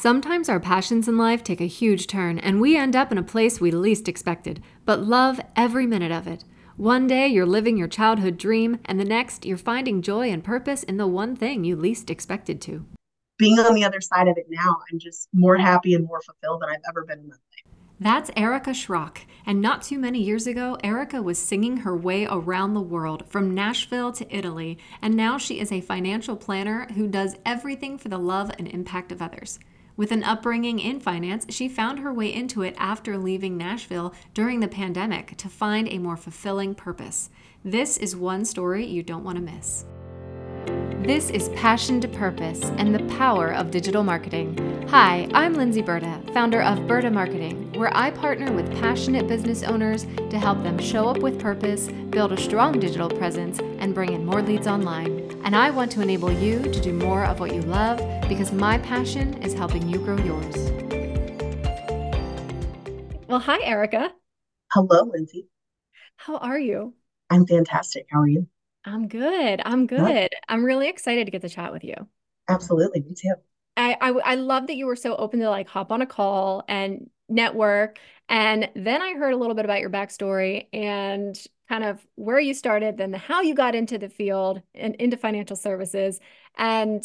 Sometimes our passions in life take a huge turn and we end up in a place we least expected, but love every minute of it. One day you're living your childhood dream, and the next you're finding joy and purpose in the one thing you least expected to. Being on the other side of it now, I'm just more happy and more fulfilled than I've ever been in my life. That's Erica Schrock. And not too many years ago, Erica was singing her way around the world from Nashville to Italy. And now she is a financial planner who does everything for the love and impact of others. With an upbringing in finance, she found her way into it after leaving Nashville during the pandemic to find a more fulfilling purpose. This is one story you don't want to miss. This is Passion to Purpose and the Power of Digital Marketing. Hi, I'm Lindsay Berta, founder of Berta Marketing, where I partner with passionate business owners to help them show up with purpose, build a strong digital presence, and bring in more leads online. And I want to enable you to do more of what you love because my passion is helping you grow yours. Well, hi, Erica. Hello, Lindsay. How are you? I'm fantastic. How are you? I'm good. I'm good. I'm really excited to get to chat with you. Absolutely. Me too. I, I, I love that you were so open to like hop on a call and network. And then I heard a little bit about your backstory and kind of where you started, then the, how you got into the field and into financial services. And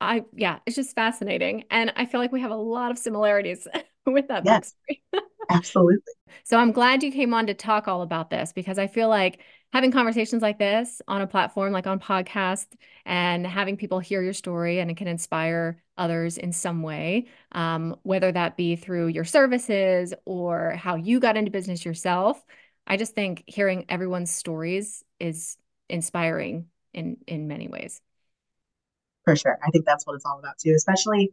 I, yeah, it's just fascinating. And I feel like we have a lot of similarities with that yes, absolutely. So I'm glad you came on to talk all about this because I feel like having conversations like this on a platform like on podcast and having people hear your story and it can inspire others in some way um, whether that be through your services or how you got into business yourself I just think hearing everyone's stories is inspiring in in many ways. For sure. I think that's what it's all about too, especially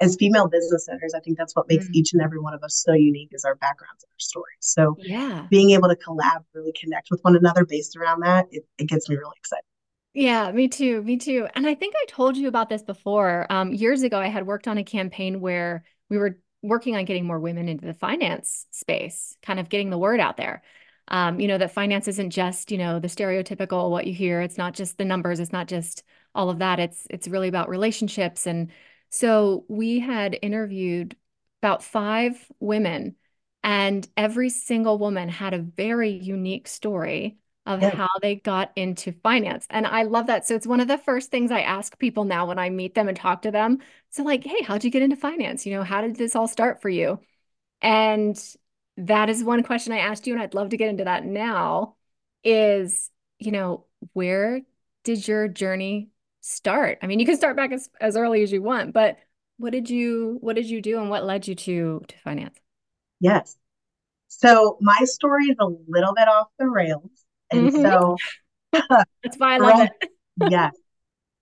as female business owners. I think that's what makes mm-hmm. each and every one of us so unique is our backgrounds and our stories. So yeah, being able to collab, really connect with one another based around that, it, it gets me really excited. Yeah, me too. Me too. And I think I told you about this before. Um, years ago, I had worked on a campaign where we were working on getting more women into the finance space, kind of getting the word out there um, you know, that finance isn't just, you know, the stereotypical what you hear. It's not just the numbers. It's not just all of that. It's it's really about relationships. And so we had interviewed about five women, and every single woman had a very unique story of yeah. how they got into finance. And I love that. So it's one of the first things I ask people now when I meet them and talk to them. So like, hey, how'd you get into finance? You know, how did this all start for you? And that is one question I asked you, and I'd love to get into that now. Is, you know, where did your journey start? I mean, you can start back as, as early as you want, but what did you what did you do and what led you to to finance? Yes. So my story is a little bit off the rails. And mm-hmm. so that's why I love it. yes.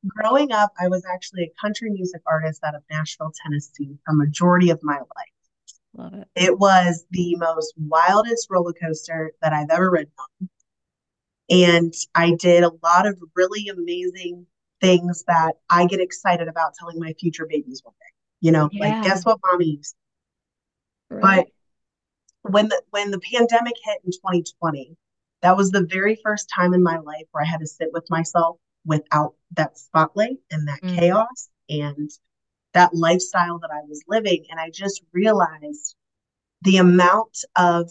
Growing up, I was actually a country music artist out of Nashville, Tennessee for majority of my life. Love it. It was the most wildest roller coaster that I've ever ridden on. And I did a lot of really amazing things that I get excited about telling my future babies one day. You know, yeah. like guess what mommy used. Right. But when the when the pandemic hit in 2020, that was the very first time in my life where I had to sit with myself without that spotlight and that mm. chaos and that lifestyle that I was living. And I just realized the amount of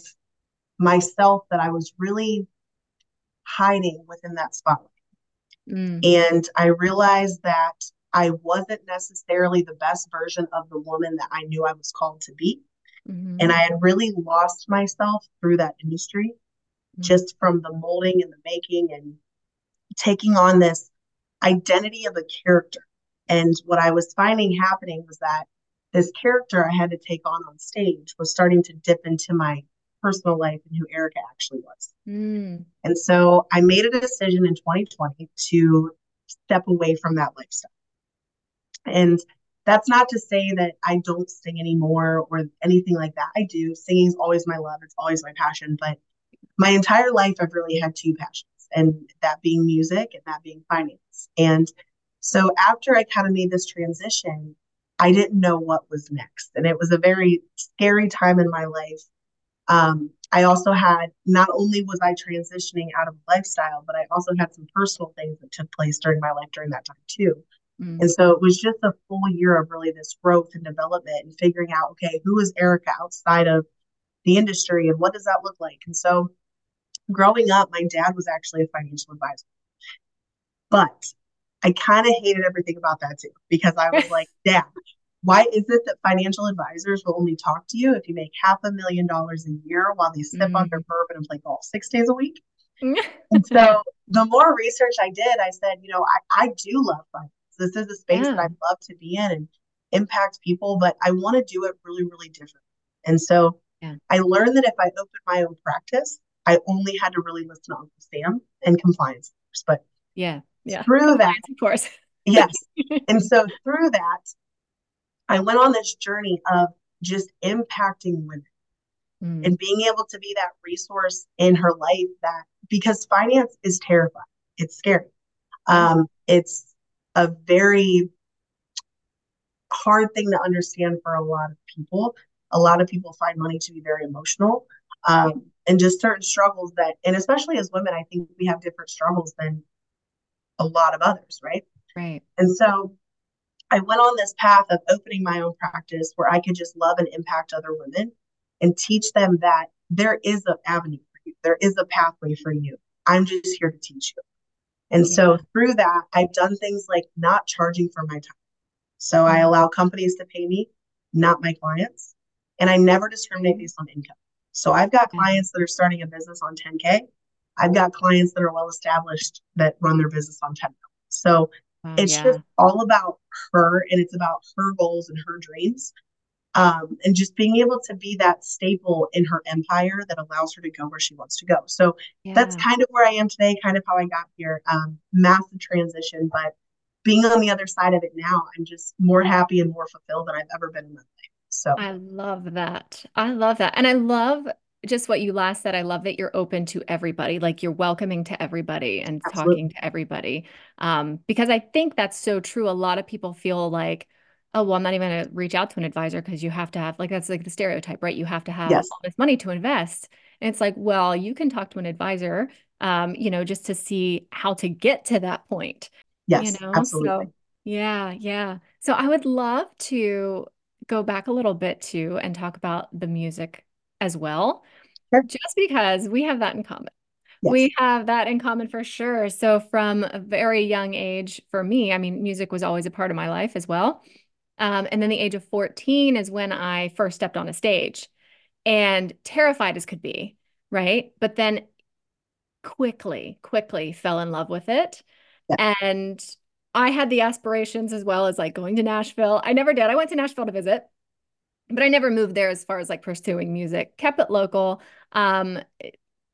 myself that I was really hiding within that spotlight. Mm. And I realized that I wasn't necessarily the best version of the woman that I knew I was called to be. Mm-hmm. And I had really lost myself through that industry, mm-hmm. just from the molding and the making and taking on this identity of a character and what I was finding happening was that this character I had to take on on stage was starting to dip into my personal life and who Erica actually was. Mm. And so I made a decision in 2020 to step away from that lifestyle. And that's not to say that I don't sing anymore or anything like that. I do. Singing is always my love, it's always my passion. But my entire life, I've really had two passions, and that being music and that being finance. And so after I kind of made this transition, I didn't know what was next. And it was a very scary time in my life. Um, I also had not only was I transitioning out of a lifestyle, but I also had some personal things that took place during my life during that time too, Mm. And so it was just a full year of really this growth and development and figuring out, okay, who is Erica outside of the industry and what does that look like? And so growing up, my dad was actually a financial advisor. But I kind of hated everything about that too, because I was like, Dad, why is it that financial advisors will only talk to you if you make half a million dollars a year while they sip mm. on their mm. bourbon and play golf six days a week? and so the more research I did, I said, you know, I, I do love finance. This is a space yeah. that I'd love to be in and impact people, but I want to do it really, really different. And so yeah. I learned that if I opened my own practice, I only had to really listen to Uncle Sam and compliance. But yeah, yeah, through compliance, that, of course, yes. And so through that, I went on this journey of just impacting women mm. and being able to be that resource in her life that because finance is terrifying, it's scary. Um, it's a very hard thing to understand for a lot of people. A lot of people find money to be very emotional. Um, and just certain struggles that, and especially as women, I think we have different struggles than a lot of others, right? Right. And so I went on this path of opening my own practice where I could just love and impact other women and teach them that there is an avenue for you, there is a pathway for you. I'm just here to teach you. And yeah. so mm-hmm. through that, I've done things like not charging for my time. So mm-hmm. I allow companies to pay me, not my clients. And I never discriminate mm-hmm. based on income. So I've got mm-hmm. clients that are starting a business on 10K. I've got clients that are well established that run their business on 10K. So oh, it's yeah. just all about her and it's about her goals and her dreams. Um, and just being able to be that staple in her empire that allows her to go where she wants to go. So yeah. that's kind of where I am today, kind of how I got here. Um, massive transition, but being on the other side of it now, I'm just more happy and more fulfilled than I've ever been in my life. So I love that. I love that. And I love just what you last said. I love that you're open to everybody, like you're welcoming to everybody and Absolutely. talking to everybody. Um, because I think that's so true. A lot of people feel like, oh, well, I'm not even going to reach out to an advisor because you have to have, like, that's like the stereotype, right? You have to have yes. all this money to invest. And it's like, well, you can talk to an advisor, um, you know, just to see how to get to that point. Yes, you know? absolutely. So, yeah, yeah. So I would love to go back a little bit too and talk about the music as well, sure. just because we have that in common. Yes. We have that in common for sure. So, from a very young age, for me, I mean, music was always a part of my life as well. Um, and then the age of 14 is when I first stepped on a stage and terrified as could be, right? But then quickly, quickly fell in love with it. Yeah. And I had the aspirations as well as like going to Nashville. I never did. I went to Nashville to visit, but I never moved there as far as like pursuing music. Kept it local. Um,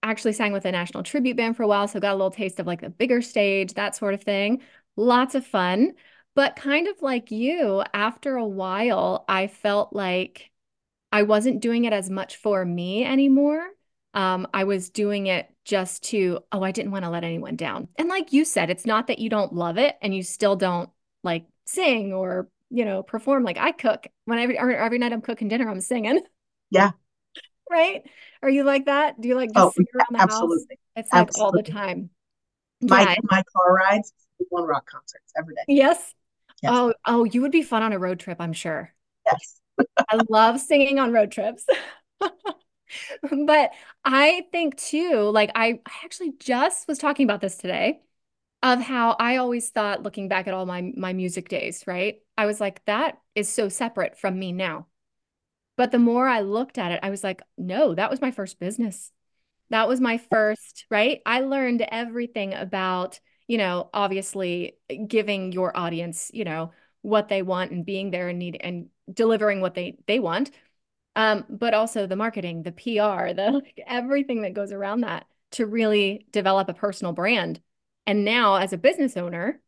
actually sang with a national tribute band for a while, so got a little taste of like the bigger stage, that sort of thing. Lots of fun. But kind of like you, after a while, I felt like I wasn't doing it as much for me anymore. Um, I was doing it just to, oh, I didn't want to let anyone down. And like you said, it's not that you don't love it and you still don't like sing or, you know, perform. Like I cook when every, every night I'm cooking dinner, I'm singing. Yeah. right. Are you like that? Do you like just oh, sing around the absolutely. house? It's like absolutely. all the time. My, yeah. my car rides, one rock concerts every day. Yes. yes. Oh, oh, you would be fun on a road trip, I'm sure. Yes. I love singing on road trips. but I think too, like I, I actually just was talking about this today of how I always thought looking back at all my my music days, right? I was like that is so separate from me now. But the more I looked at it, I was like, no, that was my first business. That was my first, right? I learned everything about, you know, obviously giving your audience, you know, what they want and being there and need and delivering what they they want um, but also the marketing, the PR, the like, everything that goes around that to really develop a personal brand. And now, as a business owner,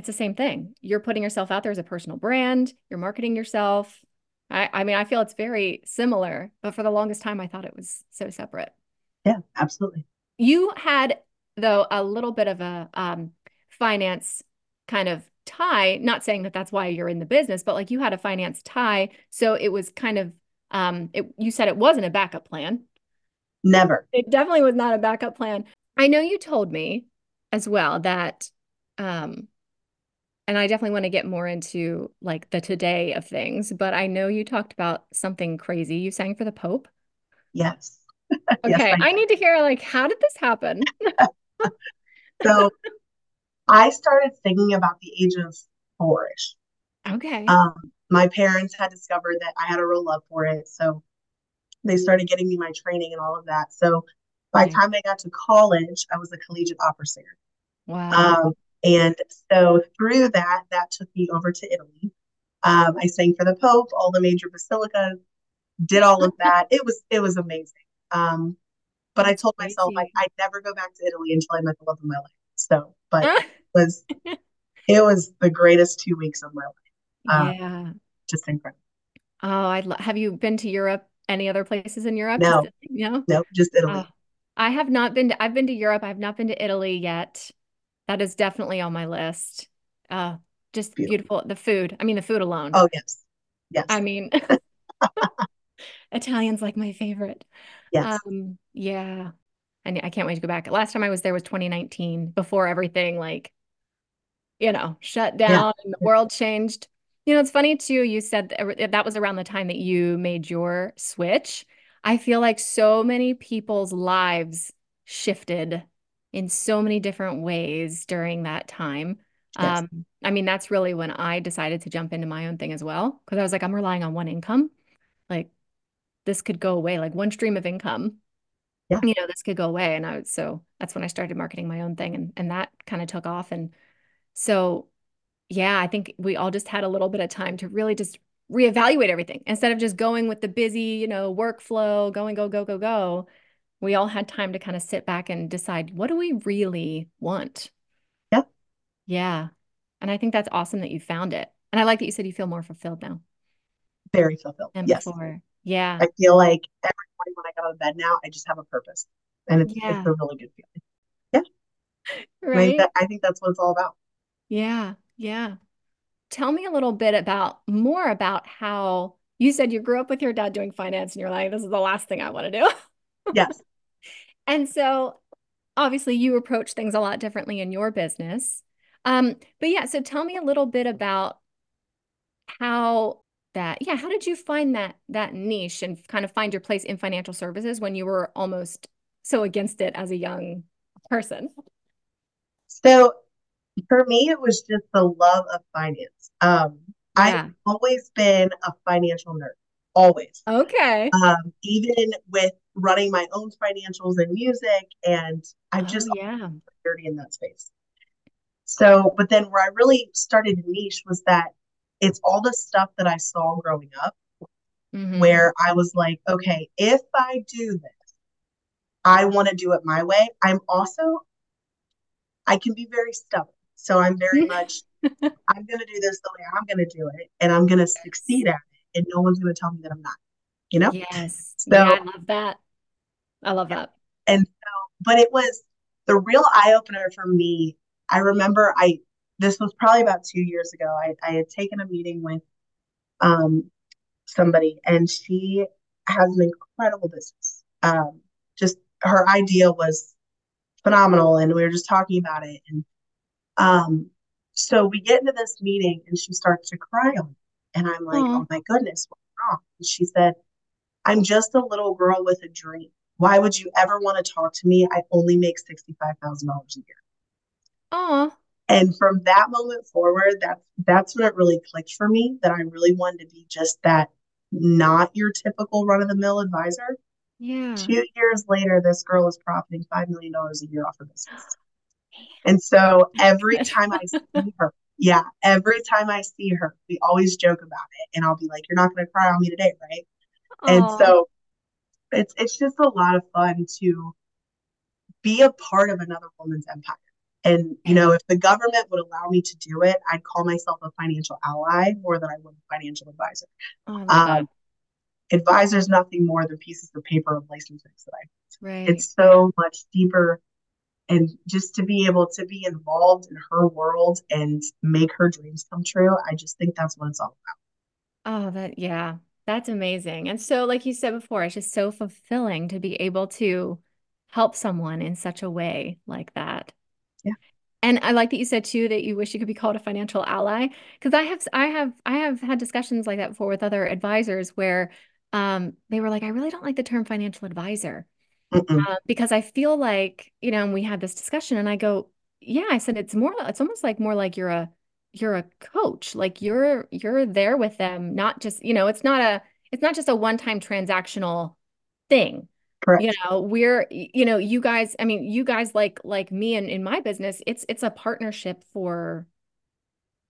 it's the same thing. You're putting yourself out there as a personal brand. You're marketing yourself. I, I mean, I feel it's very similar, but for the longest time, I thought it was so separate. Yeah, absolutely. You had though a little bit of a um, finance kind of tie. Not saying that that's why you're in the business, but like you had a finance tie, so it was kind of um, it, you said it wasn't a backup plan. Never. It definitely was not a backup plan. I know you told me as well that, um, and I definitely want to get more into like the today of things, but I know you talked about something crazy. You sang for the Pope. Yes. yes, Okay, I I need to hear like how did this happen? so I started singing about the age of four-ish. Okay. Um, my parents had discovered that I had a real love for it, so they started getting me my training and all of that. So by the Okay. time I got to college, I was a collegiate opera singer. Wow. Um, and so through that, that took me over to Italy. Um, I sang for the Pope, all the major basilicas, did all of that. It was it was amazing. Um, but I told myself like. I'd never go back to Italy until I met the love of my life. So, but it was it was the greatest two weeks of my life. Uh, Yeah. just incredible. Oh, I lo have you been to Europe? Any other places in Europe? Just No, no, just Oh, Italy. I have not been to, I've been to Europe. I have not been to Italy yet. That is definitely on my list. Uh, just Beautiful. beautiful. The food. I mean, the food alone. Oh yes, yes. I mean, Italian's like my favorite. yes, Um, yeah. And I can't wait to go back. Last time I was there was 2019, before everything like, you know, shut yeah, down and the world changed. You know, it's funny too, you said that, that was around the time that you made your switch. I feel like so many people's lives shifted in so many different ways during that time. yes, Um, I mean, that's really when I decided to jump into my own thing as well, because I was like, I'm relying on one income. Like this could go away, like one stream of income yeah, you know, this could go away. And I was, so that's when I started marketing my own thing and and that kind of took off. And so yeah, I think we all just had a little bit of time to really just reevaluate everything instead of just going with the busy, you know, workflow, going, go, go, go, go. We all had time to kind of sit back and decide what do we really want? yeah. Yeah. And I think that's awesome that you found it. And I like that you said you feel more fulfilled now Very fulfilled. than Yes, before. Yeah. I feel like every morning when I get out of bed now, I just have a purpose, and it's it's a really good feeling. Yeah, and I Right. that I think that's what it's all about. Yeah. Yeah. Tell me a little bit about more about how you said you grew up with your dad doing finance and you're like, this is the last thing I want to do. Yes. And so obviously you approach things a lot differently in your business. Um, but yeah, so tell me a little bit about how that, yeah, how did you find that that niche and kind of find your place in financial services when you were almost so against it as a young person? So for me, it was just the love of finance. Um, I've always been a financial nerd, always. Okay. Um, even with running my own financials and music, and I've Oh just always yeah. dirty in that space. So, but then where I really started to niche was that it's all the stuff that I saw growing up, Mm-hmm. where I was like, okay, if I do this, I want to do it my way. I'm also, I can be very stubborn. So I'm very much, I'm going to do this the way I'm going to do it, and I'm going to succeed at it, and no one's going to tell me that I'm not, you know? Yes. Yeah, So, I love that. I love yeah. that. And so, but it was the real eye opener for me. I remember I, this was probably about two years ago. I, I had taken a meeting with um, somebody, and she has an incredible business. Um, just her idea was phenomenal, and we were just talking about it. And um, so we get into this meeting, and she starts to cry on me. And I'm like, oh Oh, my goodness, what's wrong? And she said, I'm just a little girl with a dream. Why would you ever want to talk to me? I only make $65,000 a year. oh, And from that moment forward, that's that's when it really clicked for me that I really wanted to be just that not your typical run of the mill advisor. yeah. Two years later, this girl is profiting $5 million a year off her business. And so every time I see her, yeah, every time I see her, we always joke about it. And I'll be like, You're not going to cry on me today, right? And so it's it's just a lot of fun to be a part of another woman's empire. And you know, if the government would allow me to do it, I'd call myself a financial ally more than I would a financial advisor. Oh, I love that. Um, advisor is nothing more than pieces of paper of licenses that I. Right. It's so much deeper, and just to be able to be involved in her world and make her dreams come true, I just think that's what it's all about. Oh, that, yeah. That's amazing. And so, like you said before, it's just so fulfilling to be able to help someone in such a way like that. Yeah. And I like that you said too that you wish you could be called a financial ally because I have I have I have had discussions like that before with other advisors where um, they were like, I really don't like the term financial advisor uh, because I feel like you know, and we had this discussion, and I go, yeah, I said it's more, it's almost like more like you're a you're a coach, like you're you're there with them, not just you know, it's not a it's not just a one time transactional thing Correct. you know we're you know you guys i mean you guys like like me and in my business it's it's a partnership for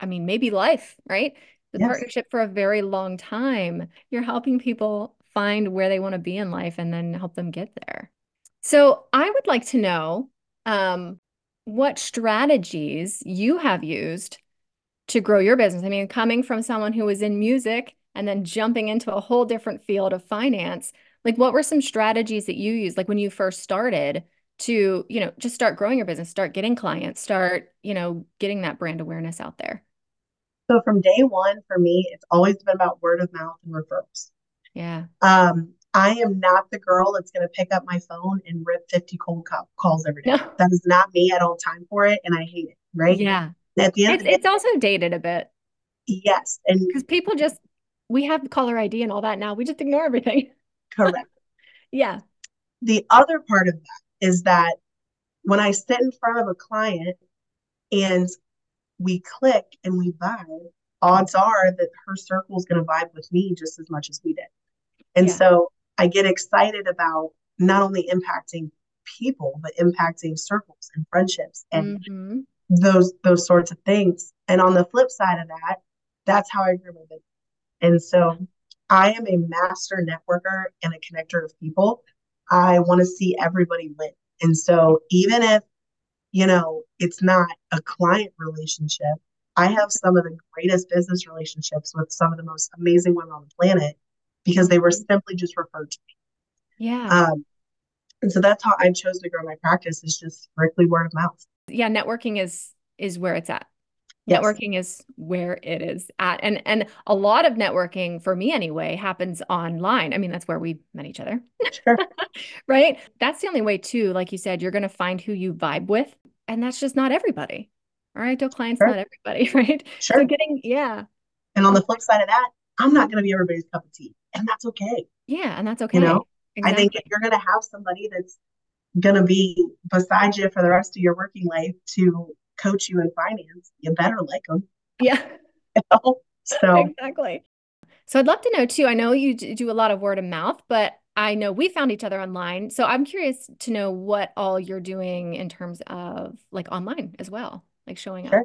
i mean maybe life right the Yes. partnership for a very long time you're helping people find where they want to be in life and then help them get there so i would like to know um what strategies you have used to grow your business? I mean, coming from someone who was in music and then jumping into a whole different field of finance, like what were some strategies that you used, like when you first started to, you know, just start growing your business, start getting clients, start, you know, getting that brand awareness out there? So from day one, for me, it's always been about word of mouth and referrals. Yeah. Um, I am not the girl that's going to pick up my phone and rip 50 cold call calls every day. No. That is not me. I don't have time for it and I hate it. Right. Yeah. At the end It's the day, it's also dated a bit yes. And because people just we have caller ID and all that now. We just ignore everything. correct. Yeah. The other part of that is that when I sit in front of a client and we click and we vibe, odds are that her circle is going to vibe with me just as much as we did. And Yeah. so I get excited about not only impacting people, but impacting circles and friendships and Mhm. Those those sorts of things. And on the flip side of that, that's how I grew my business. And so I am a master networker and a connector of people. I want to see everybody win. And so even if, you know, it's not a client relationship, I have some of the greatest business relationships with some of the most amazing women on the planet because they were simply just referred to me. Yeah. Um, and so that's how I chose to grow my practice is just strictly word of mouth. Yeah, networking is is where it's at. Yes. Networking is where it is at. And and a lot of networking for me anyway happens online. I mean, that's where we met each other. Sure. Right? That's the only way too. Like you said, you're going to find who you vibe with, and that's just not everybody. All right, Doe clients Sure. not everybody, right? Sure. So getting yeah. And on the flip side of that, I'm not going to be everybody's cup of tea. And that's okay. Yeah, and that's okay. You know, I think if you're going to have somebody that's going to be beside you for the rest of your working life to coach you in finance, you better like them. Yeah. You know? So Exactly. So I'd love to know too. I know you do a lot of word of mouth, but I know we found each other online. So I'm curious to know what all you're doing in terms of like online as well, like showing up.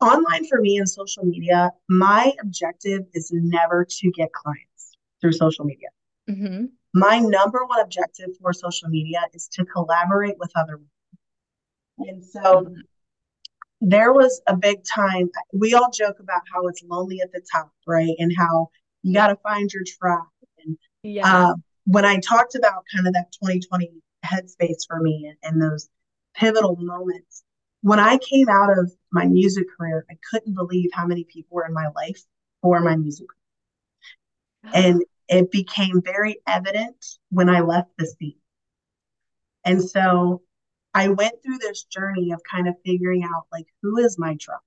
Online for me and social media, my objective is never to get clients through social media. hmm My number one objective for social media is to collaborate with other women. And so there was a big time. We all joke about how it's lonely at the top, right? And how you got to find your tribe. And Yeah. uh, when I talked about kind of that 2020 headspace for me and, and those pivotal moments, when I came out of my music career, I couldn't believe how many people were in my life for my music. And it became very evident when I left the seat. And so I went through this journey of kind of figuring out like who is my tribe.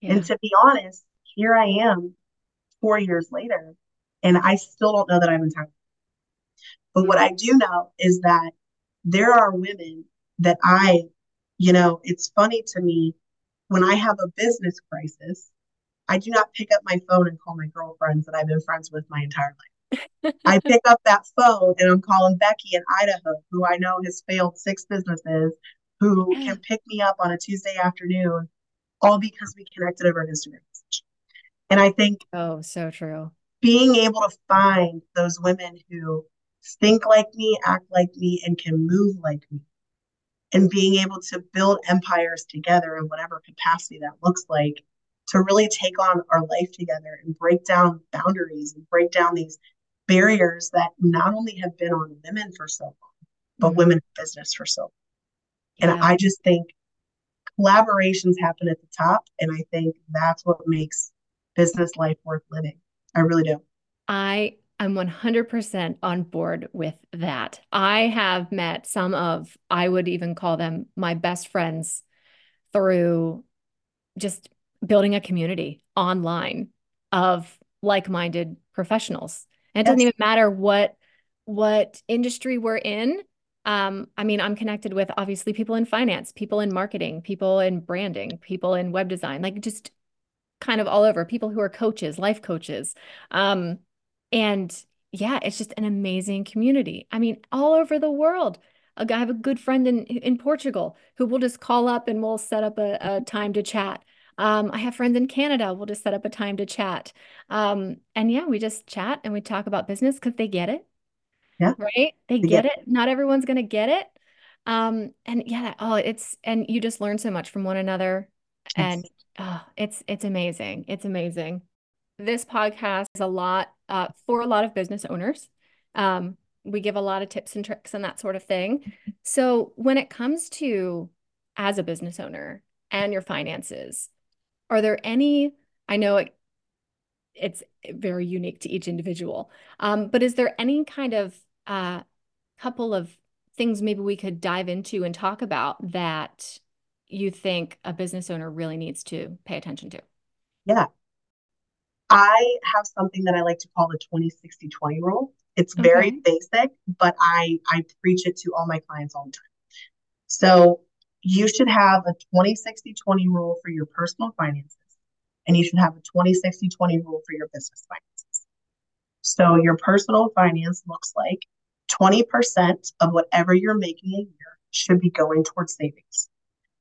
Yeah. And to be honest, here I am four years later, and I still don't know that I'm entitled. But what I do know is that there are women that I, you know, it's funny to me when I have a business crisis, I do not pick up my phone and call my girlfriends that I've been friends with my entire life. I pick up that phone and I'm calling Becky in Idaho, who I know has failed six businesses, who can mm. pick me up on a Tuesday afternoon, all because we connected over an Instagram message. And I think Oh, so true. being able to find those women who think like me, act like me, and can move like me, and being able to build empires together in whatever capacity that looks like, to really take on our life together and break down boundaries and break down these barriers that not only have been on women for so long, but Mhm. women in business for so long. And Yeah. I just think collaborations happen at the top. And I think that's what makes business life worth living. I really do. I am 100% on board with that. I have met some of, I would even call them my best friends through just building a community online of like-minded professionals. And it doesn't even matter what what industry we're in. Um, I mean, I'm connected with obviously people in finance, people in marketing, people in branding, people in web design, like just kind of all over, people who are coaches, life coaches. Um, and yeah, it's just an amazing community. I mean, all over the world. I have a good friend in in Portugal who will just call up and we'll set up a, a time to chat. Um, I have friends in Canada. We'll just set up a time to chat. Um, and yeah, we just chat and we talk about business because they get it. Yeah. Right? They get it. Not everyone's going to get it. Um, and yeah, oh, it's and you just learn so much from one another. And oh, it's it's amazing. It's amazing. This podcast is a lot uh, for a lot of business owners. Um, we give a lot of tips and tricks and that sort of thing. So when it comes to as a business owner and your finances, are there any, I know it, it's very unique to each individual, um, but is there any kind of uh, couple of things maybe we could dive into and talk about that you think a business owner really needs to pay attention to? Yeah. I have something that I like to call the 20 60 20 rule. It's very okay. basic, but I I preach it to all my clients all the time. So you should have a 20 60 20 rule for your personal finances and you should have a 20 60 20 rule for your business finances so your personal finance looks like 20% of whatever you're making a year should be going towards savings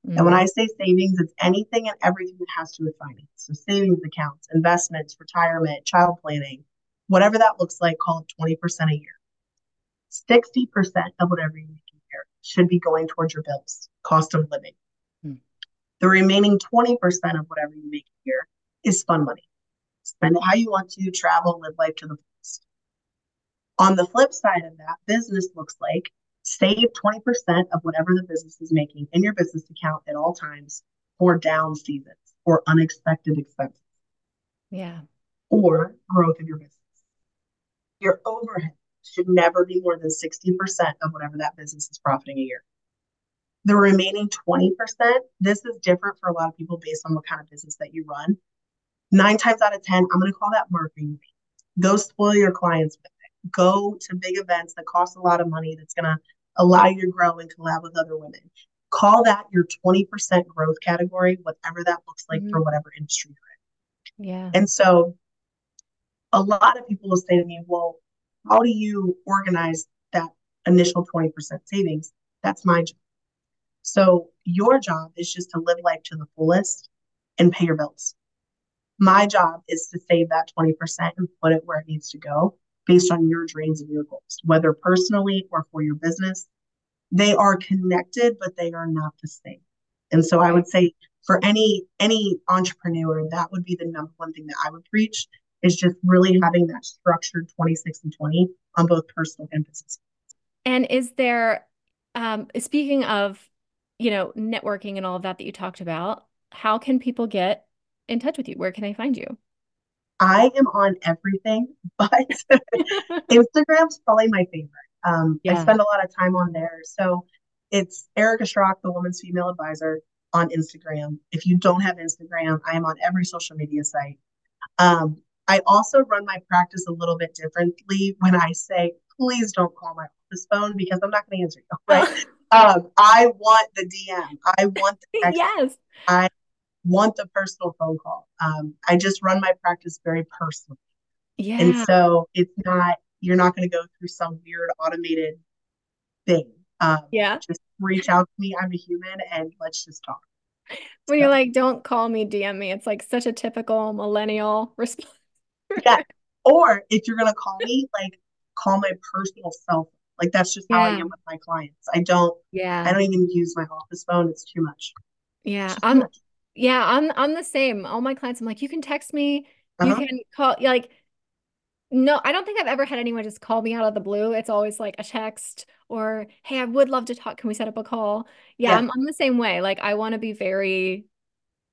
mm-hmm. and when mm-hmm. i say savings it's anything and everything that has to do with finance so savings accounts investments retirement child planning whatever that looks like call it 20% a year 60% of whatever you make should be going towards your bills cost of living. Hmm. The remaining 20% of whatever you make a year is fun money. Spend it how you want to, travel, live life to the fullest. On the flip side of that, business looks like save 20% of whatever the business is making in your business account at all times for down seasons or unexpected expenses. Yeah. Or growth of your business. Your overhead should never be more than 60% of whatever that business is profiting a year. The remaining 20%, this is different for a lot of people based on what kind of business that you run. Nine times out of 10, I'm going to call that marketing. Go spoil your clients with it. Go to big events that cost a lot of money that's going to allow you to grow and collab with other women. Call that your 20% growth category, whatever that looks like mm-hmm. for whatever industry you're in. Yeah. And so a lot of people will say to me, well, how do you organize that initial 20% savings? That's my job. So your job is just to live life to the fullest and pay your bills. My job is to save that 20% and put it where it needs to go based on your dreams and your goals, whether personally or for your business. They are connected, but they are not the same. And so I would say for any any entrepreneur, that would be the number one thing that I would preach is just really having that structured 26 and 20 on both personal and business. And is there um, speaking of you know, networking and all of that that you talked about, how can people get in touch with you? Where can they find you? I am on everything, but Instagram's probably my favorite. Um, yeah. I spend a lot of time on there. So it's Erica Schrock, the woman's female advisor on Instagram. If you don't have Instagram, I am on every social media site. Um, I also run my practice a little bit differently when I say, please don't call my office phone because I'm not going to answer you. Right. Um, I want the DM. I want the text. yes. I want the personal phone call. Um, I just run my practice very personally. Yeah. And so it's not you're not going to go through some weird automated thing. Um, yeah. Just reach out to me. I'm a human, and let's just talk. When so. you're like, "Don't call me, DM me," it's like such a typical millennial response. Yeah. Or if you're gonna call me, like call my personal cell phone like that's just how yeah. I am with my clients. I don't yeah. I don't even use my office phone. It's too much. Yeah. I'm much. yeah, I'm I'm the same. All my clients, I'm like, you can text me, uh-huh. you can call like no, I don't think I've ever had anyone just call me out of the blue. It's always like a text or, hey, I would love to talk. Can we set up a call? Yeah, yeah. I'm, I'm the same way. Like I want to be very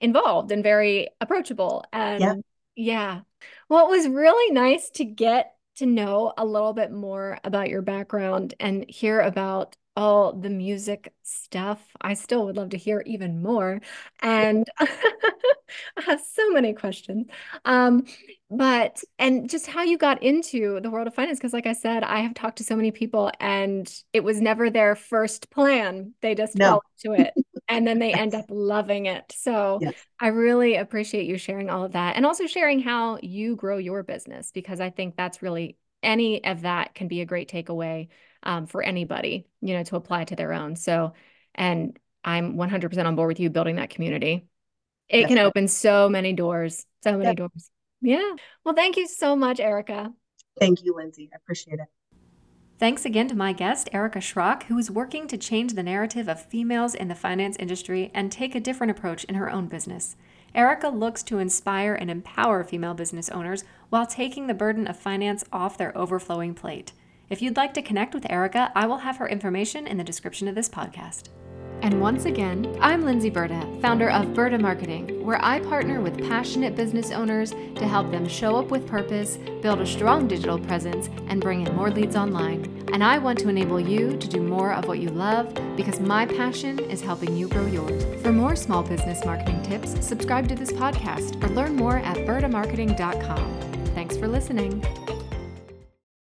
involved and very approachable. And yeah. yeah. Well, it was really nice to get to know a little bit more about your background and hear about all the music stuff. I still would love to hear even more. And I have so many questions. Um, but and just how you got into the world of finance, because like I said, I have talked to so many people and it was never their first plan. They just No. fell into it and then they end up loving it. So Yes. I really appreciate you sharing all of that and also sharing how you grow your business because I think that's really any of that can be a great takeaway um, for anybody, you know, to apply to their own. So, and I'm 100% on board with you building that community. It Yes. can open so many doors, so many Yep. doors. Yeah. Well, thank you so much, Erica. Thank you, Lindsay. I appreciate it. Thanks again to my guest, Erica Schrock, who is working to change the narrative of females in the finance industry and take a different approach in her own business. Erica looks to inspire and empower female business owners while taking the burden of finance off their overflowing plate. If you'd like to connect with Erica, I will have her information in the description of this podcast. And once again, I'm Lindsay Berta, founder of Berta Marketing, where I partner with passionate business owners to help them show up with purpose, build a strong digital presence, and bring in more leads online. And I want to enable you to do more of what you love because my passion is helping you grow yours. For more small business marketing tips, subscribe to this podcast or learn more at bertamarketing.com. Thanks for listening.